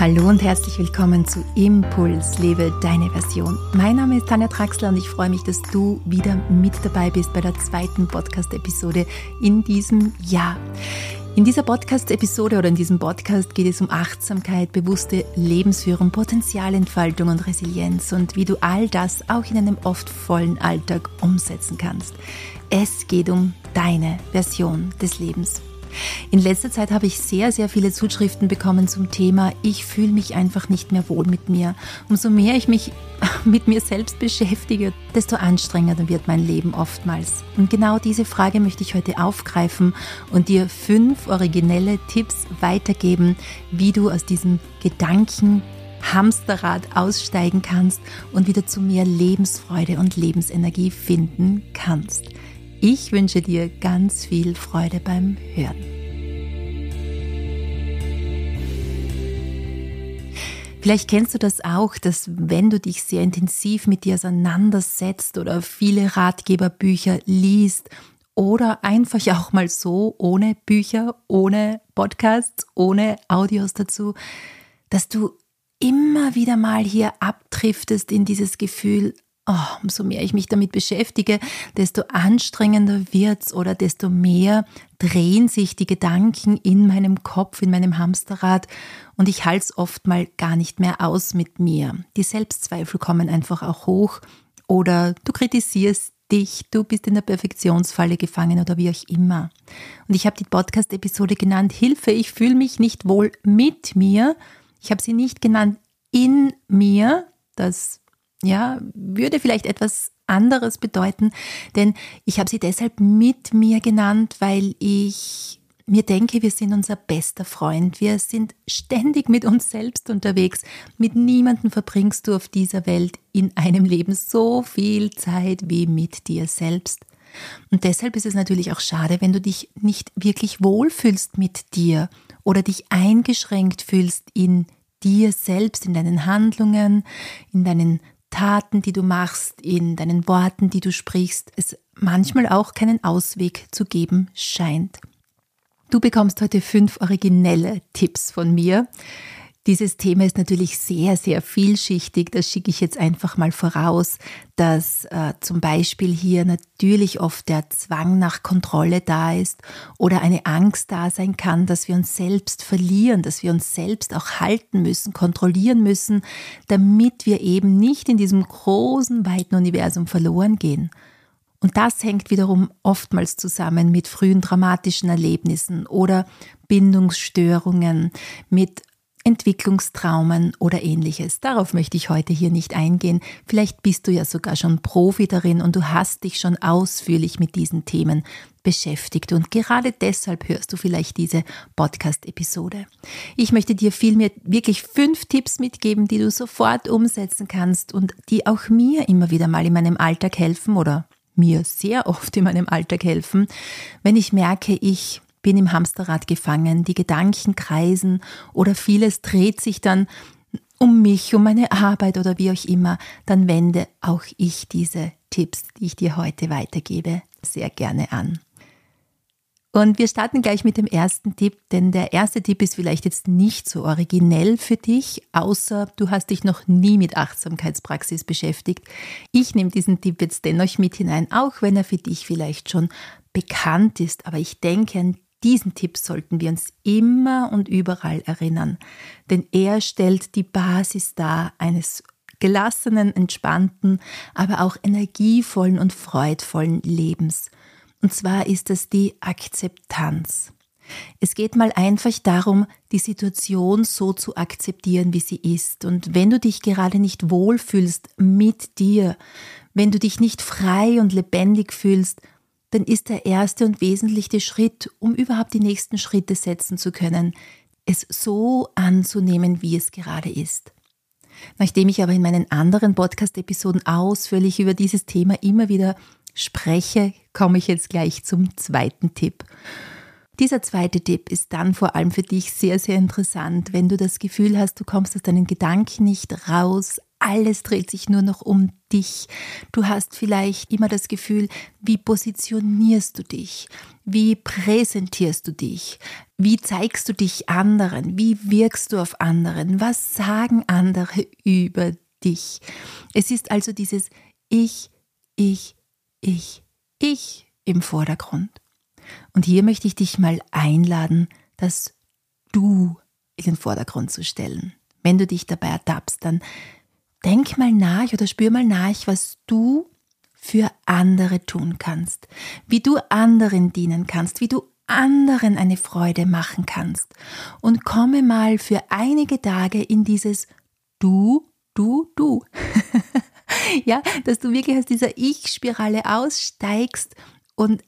Hallo und herzlich willkommen zu Impuls, lebe deine Version. Mein Name ist Tanja Traxler und ich freue mich, dass du wieder mit dabei bist bei der zweiten Podcast-Episode in diesem Jahr. In dieser Podcast-Episode oder in diesem Podcast geht es um Achtsamkeit, bewusste Lebensführung, Potenzialentfaltung und Resilienz und wie du all das auch in einem oft vollen Alltag umsetzen kannst. Es geht um deine Version des Lebens. In letzter Zeit habe ich sehr, sehr viele Zuschriften bekommen zum Thema, ich fühle mich einfach nicht mehr wohl mit mir. Umso mehr ich mich mit mir selbst beschäftige, desto anstrengender wird mein Leben oftmals. Und genau diese Frage möchte ich heute aufgreifen und dir fünf originelle Tipps weitergeben, wie du aus diesem Gedanken Hamsterrad aussteigen kannst und wieder zu mehr Lebensfreude und Lebensenergie finden kannst. Ich wünsche dir ganz viel Freude beim Hören. Vielleicht kennst du das auch, dass wenn du dich sehr intensiv mit dir auseinandersetzt oder viele Ratgeberbücher liest oder einfach auch mal so ohne Bücher, ohne Podcasts, ohne Audios dazu, dass du immer wieder mal hier abdriftest in dieses Gefühl, oh, umso mehr ich mich damit beschäftige, desto anstrengender wird's oder desto mehr drehen sich die Gedanken in meinem Kopf, in meinem Hamsterrad und ich halte es oft mal gar nicht mehr aus mit mir. Die Selbstzweifel kommen einfach auch hoch oder du kritisierst dich, du bist in der Perfektionsfalle gefangen oder wie auch immer. Und ich habe die Podcast-Episode genannt, Hilfe, ich fühle mich nicht wohl mit mir. Ich habe sie nicht genannt in mir, das ja, würde vielleicht etwas anderes bedeuten, denn ich habe sie deshalb mit mir genannt, weil ich mir denke, wir sind unser bester Freund. Wir sind ständig mit uns selbst unterwegs. Mit niemandem verbringst du auf dieser Welt in einem Leben so viel Zeit wie mit dir selbst. Und deshalb ist es natürlich auch schade, wenn du dich nicht wirklich wohlfühlst mit dir oder dich eingeschränkt fühlst in dir selbst, in deinen Handlungen, in deinen Taten, die du machst, in deinen Worten, die du sprichst, es manchmal auch keinen Ausweg zu geben scheint. Du bekommst heute fünf originelle Tipps von mir, dieses Thema ist natürlich sehr, sehr vielschichtig. Das schicke ich jetzt einfach mal voraus, dass äh, zum Beispiel hier natürlich oft der Zwang nach Kontrolle da ist oder eine Angst da sein kann, dass wir uns selbst verlieren, dass wir uns selbst auch halten müssen, kontrollieren müssen, damit wir eben nicht in diesem großen, weiten Universum verloren gehen. Und das hängt wiederum oftmals zusammen mit frühen dramatischen Erlebnissen oder Bindungsstörungen, mit Entwicklungstraumen oder ähnliches. Darauf möchte ich heute hier nicht eingehen. Vielleicht bist du ja sogar schon Profi darin und du hast dich schon ausführlich mit diesen Themen beschäftigt und gerade deshalb hörst du vielleicht diese Podcast-Episode. Ich möchte dir vielmehr wirklich fünf Tipps mitgeben, die du sofort umsetzen kannst und die auch mir immer wieder mal in meinem Alltag helfen oder mir sehr oft in meinem Alltag helfen, wenn ich merke, ich bin im Hamsterrad gefangen, die Gedanken kreisen oder vieles dreht sich dann um mich, um meine Arbeit oder wie auch immer, dann wende auch ich diese Tipps, die ich dir heute weitergebe, sehr gerne an. Und wir starten gleich mit dem ersten Tipp, denn der erste Tipp ist vielleicht jetzt nicht so originell für dich, außer du hast dich noch nie mit Achtsamkeitspraxis beschäftigt. Ich nehme diesen Tipp jetzt dennoch mit hinein, auch wenn er für dich vielleicht schon bekannt ist, aber ich denke, an diesen Tipp sollten wir uns immer und überall erinnern, denn er stellt die Basis dar eines gelassenen, entspannten, aber auch energievollen und freudvollen Lebens. Und zwar ist es die Akzeptanz. Es geht mal einfach darum, die Situation so zu akzeptieren, wie sie ist. Und wenn du dich gerade nicht wohlfühlst mit dir, wenn du dich nicht frei und lebendig fühlst, dann ist der erste und wesentliche Schritt, um überhaupt die nächsten Schritte setzen zu können, es so anzunehmen, wie es gerade ist. Nachdem ich aber in meinen anderen Podcast-Episoden ausführlich über dieses Thema immer wieder spreche, komme ich jetzt gleich zum zweiten Tipp. Dieser zweite Tipp ist dann vor allem für dich sehr, sehr interessant, wenn du das Gefühl hast, du kommst aus deinen Gedanken nicht raus, alles dreht sich nur noch um dich. Du hast vielleicht immer das Gefühl, wie positionierst du dich? Wie präsentierst du dich? Wie zeigst du dich anderen? Wie wirkst du auf anderen? Was sagen andere über dich? Es ist also dieses Ich, ich, ich, ich im Vordergrund. Und hier möchte ich dich mal einladen, dass du in den Vordergrund zu stellen. Wenn du dich dabei ertappst, dann denk mal nach oder spür mal nach, was du für andere tun kannst, wie du anderen dienen kannst, wie du anderen eine Freude machen kannst. Und komme mal für einige Tage in dieses Du, Du, Du. ja, dass du wirklich aus dieser Ich-Spirale aussteigst und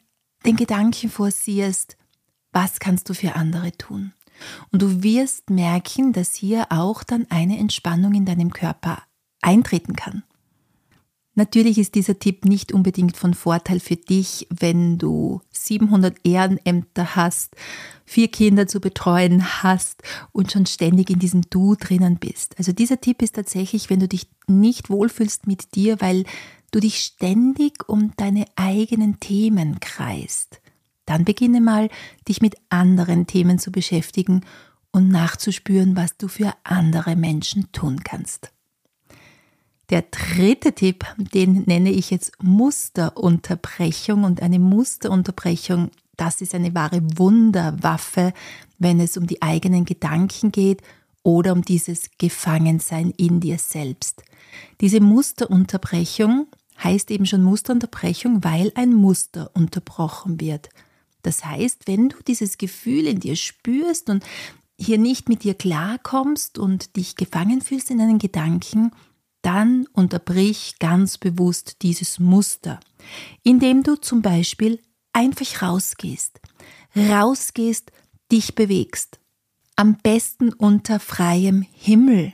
den Gedanken forcierst, was kannst du für andere tun? Und du wirst merken, dass hier auch dann eine Entspannung in deinem Körper eintreten kann. Natürlich ist dieser Tipp nicht unbedingt von Vorteil für dich, wenn du 700 Ehrenämter hast, vier Kinder zu betreuen hast und schon ständig in diesem Du drinnen bist. Also dieser Tipp ist tatsächlich, wenn du dich nicht wohlfühlst mit dir, weil du dich ständig um deine eigenen Themen kreist. Dann beginne mal, dich mit anderen Themen zu beschäftigen und nachzuspüren, was du für andere Menschen tun kannst. Der dritte Tipp, den nenne ich jetzt Musterunterbrechung und eine Musterunterbrechung, das ist eine wahre Wunderwaffe, wenn es um die eigenen Gedanken geht oder um dieses Gefangensein in dir selbst. Diese Musterunterbrechung heißt eben schon Musterunterbrechung, weil ein Muster unterbrochen wird. Das heißt, wenn du dieses Gefühl in dir spürst und hier nicht mit dir klarkommst und dich gefangen fühlst in deinen Gedanken, dann unterbrich ganz bewusst dieses Muster, indem du zum Beispiel einfach rausgehst. Rausgehst, dich bewegst. Am besten unter freiem Himmel.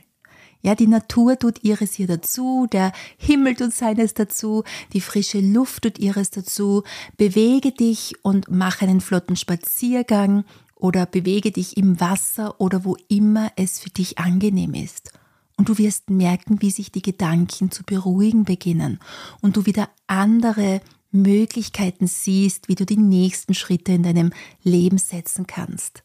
Ja, die Natur tut ihres hier dazu, der Himmel tut seines dazu, die frische Luft tut ihres dazu. Bewege dich und mach einen flotten Spaziergang oder bewege dich im Wasser oder wo immer es für dich angenehm ist. Und du wirst merken, wie sich die Gedanken zu beruhigen beginnen und du wieder andere Möglichkeiten siehst, wie du die nächsten Schritte in deinem Leben setzen kannst.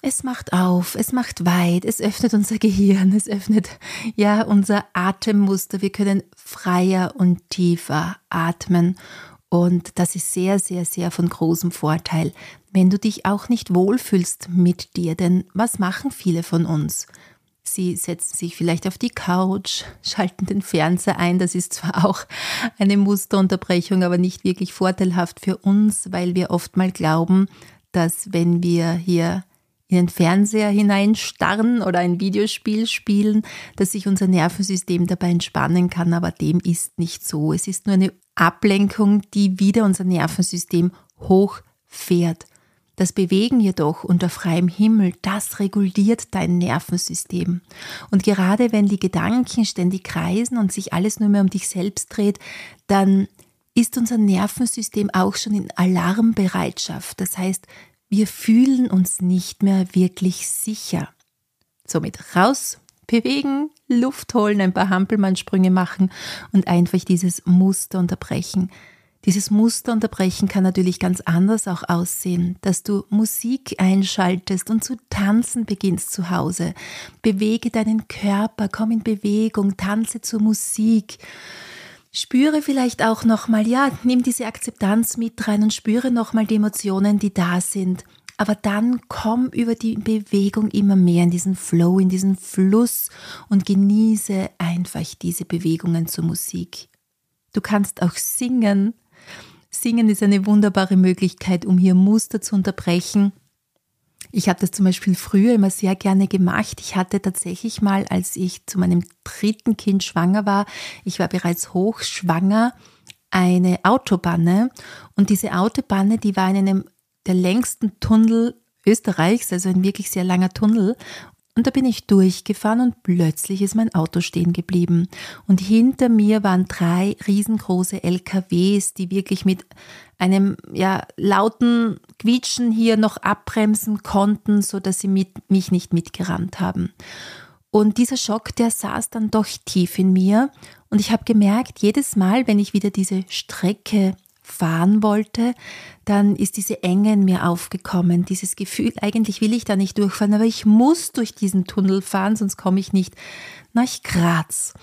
Es macht auf, es macht weit, es öffnet unser Gehirn, es öffnet ja unser Atemmuster. Wir können freier und tiefer atmen und das ist sehr, sehr, sehr von großem Vorteil, wenn du dich auch nicht wohlfühlst mit dir. Denn was machen viele von uns? Sie setzen sich vielleicht auf die Couch, schalten den Fernseher ein. Das ist zwar auch eine Musterunterbrechung, aber nicht wirklich vorteilhaft für uns, weil wir oft mal glauben, dass wenn wir hier in den Fernseher hineinstarren oder ein Videospiel spielen, dass sich unser Nervensystem dabei entspannen kann, aber dem ist nicht so. Es ist nur eine Ablenkung, die wieder unser Nervensystem hochfährt. Das Bewegen jedoch unter freiem Himmel, das reguliert dein Nervensystem. Und gerade wenn die Gedanken ständig kreisen und sich alles nur mehr um dich selbst dreht, dann ist unser Nervensystem auch schon in Alarmbereitschaft. Das heißt, wir fühlen uns nicht mehr wirklich sicher. Somit raus, bewegen, Luft holen, ein paar Hampelmannsprünge machen und einfach dieses Muster unterbrechen. Dieses Muster unterbrechen kann natürlich ganz anders auch aussehen, dass du Musik einschaltest und zu tanzen beginnst zu Hause. Bewege deinen Körper, komm in Bewegung, tanze zur Musik. Spüre vielleicht auch nochmal, ja, nimm diese Akzeptanz mit rein und spüre nochmal die Emotionen, die da sind. Aber dann komm über die Bewegung immer mehr in diesen Flow, in diesen Fluss und genieße einfach diese Bewegungen zur Musik. Du kannst auch singen, Singen ist eine wunderbare Möglichkeit, um hier Muster zu unterbrechen. Ich habe das zum Beispiel früher immer sehr gerne gemacht. Ich hatte tatsächlich mal, als ich zu meinem dritten Kind schwanger war, ich war bereits hochschwanger, eine Autobanne. Und diese Autobanne, die war in einem der längsten Tunnel Österreichs, also ein wirklich sehr langer Tunnel. Und da bin ich durchgefahren und plötzlich ist mein Auto stehen geblieben. Und hinter mir waren drei riesengroße LKWs, die wirklich mit einem ja, lauten Quietschen hier noch abbremsen konnten, so dass sie mit, mich nicht mitgerammt haben. Und dieser Schock, der saß dann doch tief in mir. Und ich habe gemerkt, jedes Mal, wenn ich wieder diese Strecke fahren wollte, dann ist diese Enge in mir aufgekommen. Dieses Gefühl, eigentlich will ich da nicht durchfahren, aber ich muss durch diesen Tunnel fahren, sonst komme ich nicht nach Graz.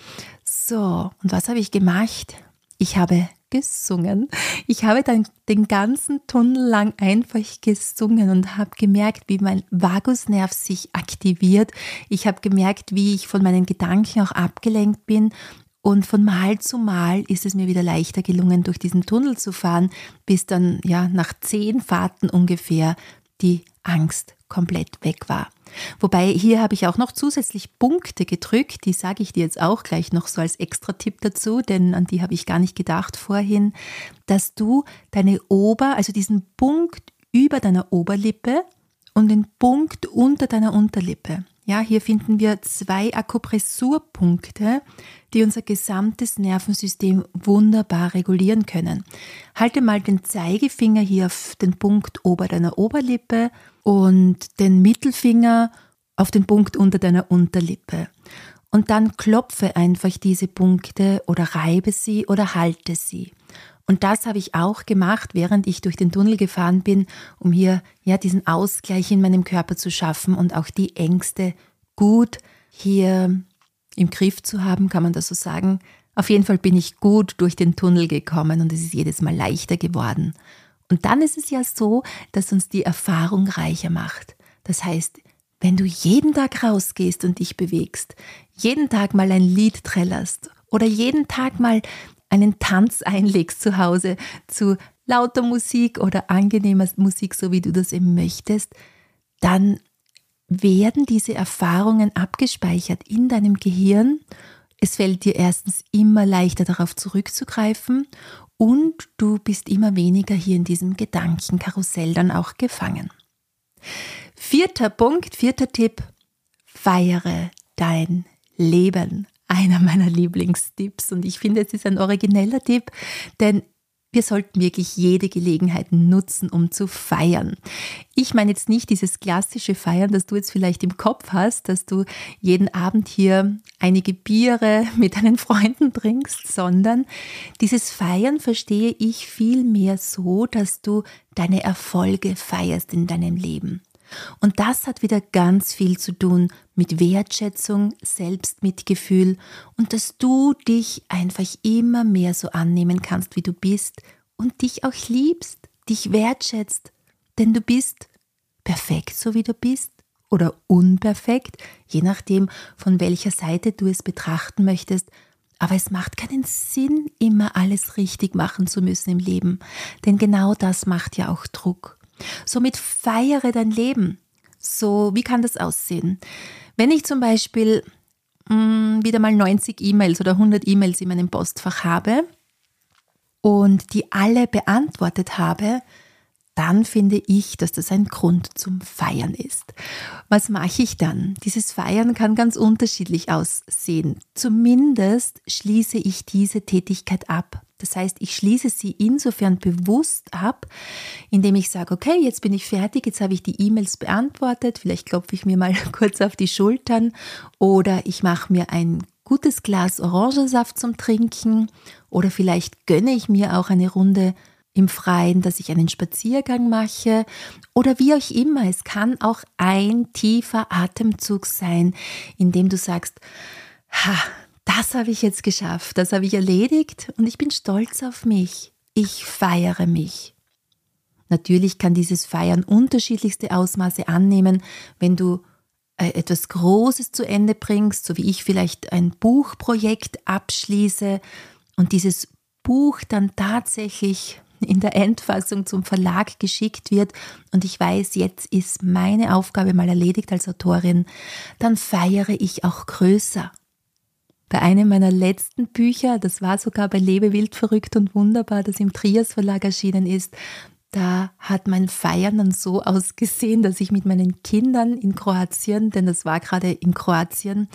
So, und was habe ich gemacht? Ich habe gesungen. Ich habe dann den ganzen Tunnel lang einfach gesungen und habe gemerkt, wie mein Vagusnerv sich aktiviert. Ich habe gemerkt, wie ich von meinen Gedanken auch abgelenkt bin. Und von Mal zu Mal ist es mir wieder leichter gelungen, durch diesen Tunnel zu fahren, bis dann ja nach zehn Fahrten ungefähr die Angst komplett weg war. Wobei hier habe ich auch noch zusätzlich Punkte gedrückt, die sage ich dir jetzt auch gleich noch so als Extra-Tipp dazu, denn an die habe ich gar nicht gedacht vorhin, dass du deine Ober, also diesen Punkt über deiner Oberlippe und den Punkt unter deiner Unterlippe, ja, hier finden wir zwei Akupressurpunkte, die unser gesamtes Nervensystem wunderbar regulieren können. Halte mal den Zeigefinger hier auf den Punkt ober deiner Oberlippe und den Mittelfinger auf den Punkt unter deiner Unterlippe. Und dann klopfe einfach diese Punkte oder reibe sie oder halte sie. Und das habe ich auch gemacht, während ich durch den Tunnel gefahren bin, um hier ja diesen Ausgleich in meinem Körper zu schaffen und auch die Ängste gut hier im Griff zu haben, kann man das so sagen. Auf jeden Fall bin ich gut durch den Tunnel gekommen und es ist jedes Mal leichter geworden. Und dann ist es ja so, dass uns die Erfahrung reicher macht. Das heißt, wenn du jeden Tag rausgehst und dich bewegst, jeden Tag mal ein Lied trällerst oder jeden Tag mal einen Tanz einlegst zu Hause zu lauter Musik oder angenehmer Musik, so wie du das eben möchtest, dann werden diese Erfahrungen abgespeichert in deinem Gehirn. Es fällt dir erstens immer leichter darauf zurückzugreifen und du bist immer weniger hier in diesem Gedankenkarussell dann auch gefangen. Vierter Punkt, vierter Tipp, feiere dein Leben einer meiner Lieblingstipps und ich finde, es ist ein origineller Tipp, denn wir sollten wirklich jede Gelegenheit nutzen, um zu feiern. Ich meine jetzt nicht dieses klassische Feiern, das du jetzt vielleicht im Kopf hast, dass du jeden Abend hier einige Biere mit deinen Freunden trinkst, sondern dieses Feiern verstehe ich viel mehr so, dass du deine Erfolge feierst in deinem Leben. Und das hat wieder ganz viel zu tun mit Wertschätzung, Selbstmitgefühl und dass du dich einfach immer mehr so annehmen kannst, wie du bist und dich auch liebst, dich wertschätzt, denn du bist perfekt, so wie du bist oder unperfekt, je nachdem, von welcher Seite du es betrachten möchtest. Aber es macht keinen Sinn, immer alles richtig machen zu müssen im Leben, denn genau das macht ja auch Druck. Somit feiere dein Leben. So, wie kann das aussehen? Wenn ich zum Beispiel mh, mm, wieder mal 90 E-Mails oder 100 E-Mails in meinem Postfach habe und die alle beantwortet habe, dann finde ich, dass das ein Grund zum Feiern ist. Was mache ich dann? Dieses Feiern kann ganz unterschiedlich aussehen. Zumindest schließe ich diese Tätigkeit ab. Das heißt, ich schließe sie insofern bewusst ab, indem ich sage, okay, jetzt bin ich fertig, jetzt habe ich die E-Mails beantwortet, vielleicht klopfe ich mir mal kurz auf die Schultern oder ich mache mir ein gutes Glas Orangensaft zum Trinken oder vielleicht gönne ich mir auch eine Runde im Freien, dass ich einen Spaziergang mache oder wie auch immer. Es kann auch ein tiefer Atemzug sein, in dem du sagst, ha, das habe ich jetzt geschafft, das habe ich erledigt und ich bin stolz auf mich. Ich feiere mich. Natürlich kann dieses Feiern unterschiedlichste Ausmaße annehmen, wenn du äh, etwas Großes zu Ende bringst, so wie ich vielleicht ein Buchprojekt abschließe und dieses Buch dann tatsächlich in der Endfassung zum Verlag geschickt wird und ich weiß, jetzt ist meine Aufgabe mal erledigt als Autorin, dann feiere ich auch größer. Bei einem meiner letzten Bücher, das war sogar bei Lebe wild verrückt und wunderbar, das im Trias Verlag erschienen ist, da hat mein Feiern dann so ausgesehen, dass ich mit meinen Kindern in Kroatien, denn das war gerade in Kroatien,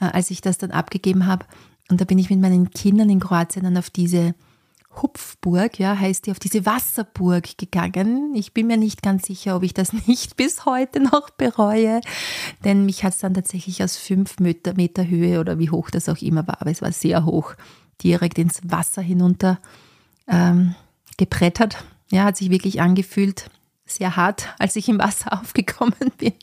äh, als ich das dann abgegeben habe, und da bin ich mit meinen Kindern in Kroatien dann auf diese Hupfburg, ja, heißt die, auf diese Wasserburg gegangen. Ich bin mir nicht ganz sicher, ob ich das nicht bis heute noch bereue, denn mich hat es dann tatsächlich aus fünf Meter, Meter Höhe oder wie hoch das auch immer war, aber es war sehr hoch, direkt ins Wasser hinunter ähm, gebrettert. Ja, hat sich wirklich angefühlt, sehr hart, als ich im Wasser aufgekommen bin.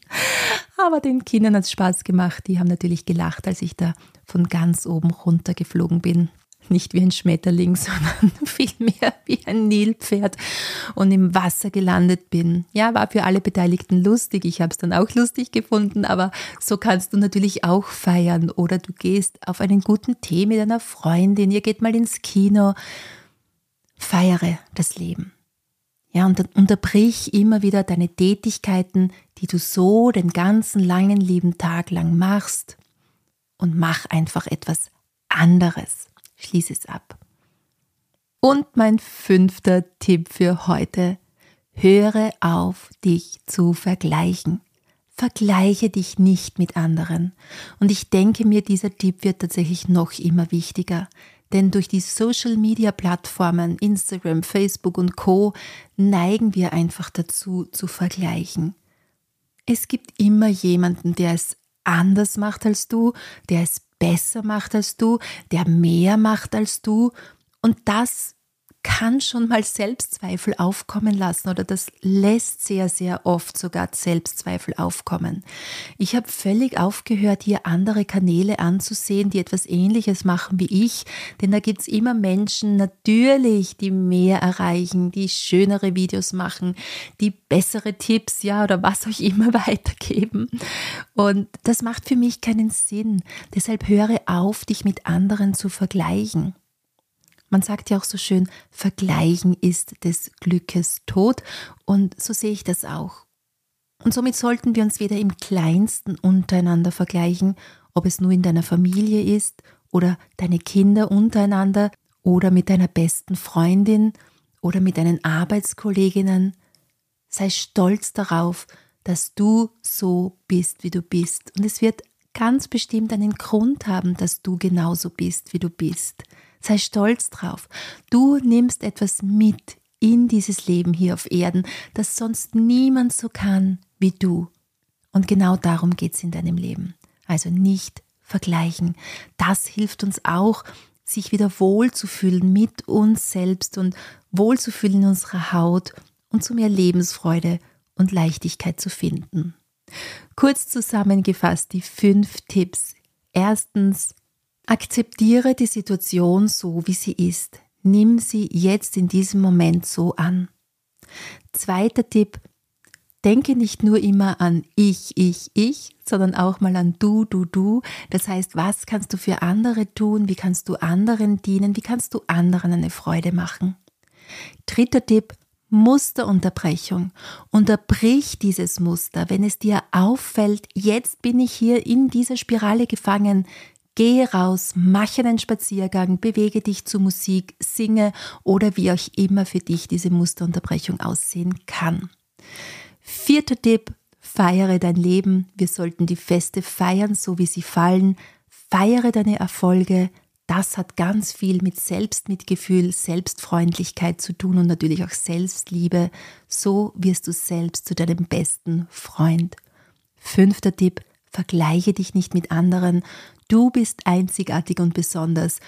Aber den Kindern hat es Spaß gemacht. Die haben natürlich gelacht, als ich da von ganz oben runter geflogen bin. Nicht wie ein Schmetterling, sondern vielmehr wie ein Nilpferd und im Wasser gelandet bin. Ja, war für alle Beteiligten lustig. Ich habe es dann auch lustig gefunden, aber so kannst du natürlich auch feiern. Oder du gehst auf einen guten Tee mit einer Freundin, ihr geht mal ins Kino. Feiere das Leben. Ja, und dann unterbrich immer wieder deine Tätigkeiten, die du so den ganzen langen lieben Tag lang machst und mach einfach etwas anderes. Schließ es ab. Und mein fünfter Tipp für heute. Höre auf, dich zu vergleichen. Vergleiche dich nicht mit anderen. Und ich denke mir, dieser Tipp wird tatsächlich noch immer wichtiger. Denn durch die Social-Media-Plattformen Instagram, Facebook und Co neigen wir einfach dazu zu vergleichen. Es gibt immer jemanden, der es anders macht als du, der es besser macht als du, der mehr macht als du. Und das kann schon mal Selbstzweifel aufkommen lassen oder das lässt sehr, sehr oft sogar Selbstzweifel aufkommen. Ich habe völlig aufgehört, hier andere Kanäle anzusehen, die etwas Ähnliches machen wie ich, denn da gibt es immer Menschen natürlich, die mehr erreichen, die schönere Videos machen, die bessere Tipps, ja, oder was auch immer weitergeben. Und das macht für mich keinen Sinn. Deshalb höre auf, dich mit anderen zu vergleichen. Man sagt ja auch so schön, Vergleichen ist des Glückes Tod und so sehe ich das auch. Und somit sollten wir uns weder im kleinsten untereinander vergleichen, ob es nur in deiner Familie ist oder deine Kinder untereinander oder mit deiner besten Freundin oder mit deinen Arbeitskolleginnen. Sei stolz darauf, dass du so bist, wie du bist. Und es wird ganz bestimmt einen Grund haben, dass du genauso bist, wie du bist. Sei stolz drauf. Du nimmst etwas mit in dieses Leben hier auf Erden, das sonst niemand so kann wie du. Und genau darum geht es in deinem Leben. Also nicht vergleichen. Das hilft uns auch, sich wieder wohlzufühlen mit uns selbst und wohlzufühlen in unserer Haut und zu mehr Lebensfreude und Leichtigkeit zu finden. Kurz zusammengefasst die fünf Tipps. Erstens, Akzeptiere die Situation so, wie sie ist. Nimm sie jetzt in diesem Moment so an. Zweiter Tipp, denke nicht nur immer an ich, ich, ich, sondern auch mal an du, du, du. Das heißt, was kannst du für andere tun? Wie kannst du anderen dienen? Wie kannst du anderen eine Freude machen? Dritter Tipp, Musterunterbrechung. Unterbrich dieses Muster, wenn es dir auffällt, jetzt bin ich hier in dieser Spirale gefangen, Geh raus, mach einen Spaziergang, bewege dich zu Musik, singe oder wie auch immer für dich diese Musterunterbrechung aussehen kann. Vierter Tipp, feiere dein Leben. Wir sollten die Feste feiern, so wie sie fallen. Feiere deine Erfolge. Das hat ganz viel mit Selbstmitgefühl, Selbstfreundlichkeit zu tun und natürlich auch Selbstliebe. So wirst du selbst zu deinem besten Freund. Fünfter Tipp, vergleiche dich nicht mit anderen, Du bist einzigartig und besonders.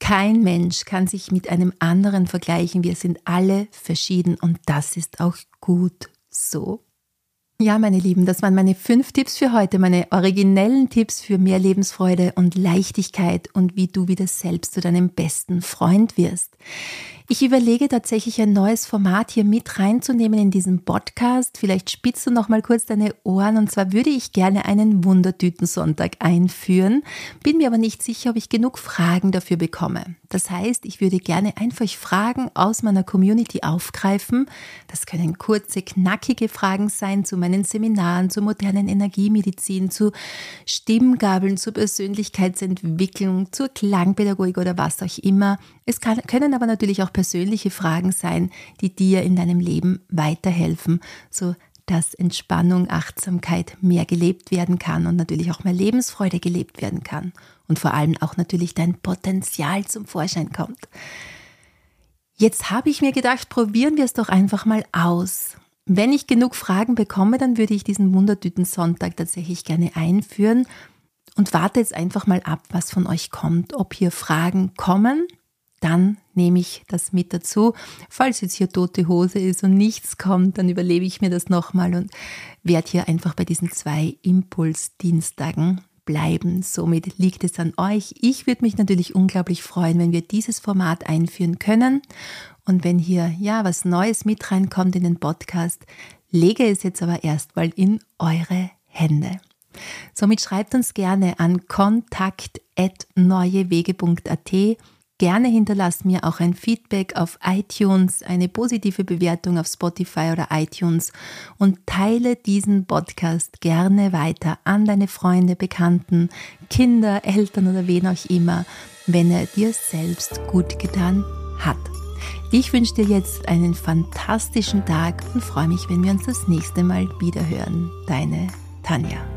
Kein Mensch kann sich mit einem anderen vergleichen. Wir sind alle verschieden und das ist auch gut so. Ja, meine Lieben, das waren meine fünf Tipps für heute, meine originellen Tipps für mehr Lebensfreude und Leichtigkeit und wie du wieder selbst zu deinem besten Freund wirst. Ich überlege tatsächlich ein neues Format hier mit reinzunehmen in diesen Podcast. Vielleicht spitzt du noch mal kurz deine Ohren und zwar würde ich gerne einen Wundertütensonntag einführen, bin mir aber nicht sicher, ob ich genug Fragen dafür bekomme. Das heißt, ich würde gerne einfach Fragen aus meiner Community aufgreifen. Das können kurze, knackige Fragen sein zu meinen Seminaren, zur modernen Energiemedizin, zu Stimmgabeln, zur Persönlichkeitsentwicklung, zur Klangpädagogik oder was auch immer. Es kann, können aber natürlich auch persönliche Fragen sein, die dir in deinem Leben weiterhelfen, so dass Entspannung, Achtsamkeit mehr gelebt werden kann und natürlich auch mehr Lebensfreude gelebt werden kann und vor allem auch natürlich dein Potenzial zum Vorschein kommt. Jetzt habe ich mir gedacht, probieren wir es doch einfach mal aus. Wenn ich genug Fragen bekomme, dann würde ich diesen Wundertüten-Sonntag tatsächlich gerne einführen und warte jetzt einfach mal ab, was von euch kommt. Ob hier Fragen kommen, dann nehme ich das mit dazu. Falls jetzt hier tote Hose ist und nichts kommt, dann überlebe ich mir das nochmal und werde hier einfach bei diesen zwei Impulsdienstagen bleiben. Somit liegt es an euch. Ich würde mich natürlich unglaublich freuen, wenn wir dieses Format einführen können. Und wenn hier ja was Neues mit reinkommt in den Podcast, lege es jetzt aber erstmal in eure Hände. Somit schreibt uns gerne an kontakt.neuewege.at Gerne hinterlasst mir auch ein Feedback auf iTunes, eine positive Bewertung auf Spotify oder iTunes und teile diesen Podcast gerne weiter an deine Freunde, Bekannten, Kinder, Eltern oder wen auch immer, wenn er dir selbst gut getan hat. Ich wünsche dir jetzt einen fantastischen Tag und freue mich, wenn wir uns das nächste Mal wieder hören. Deine Tanja.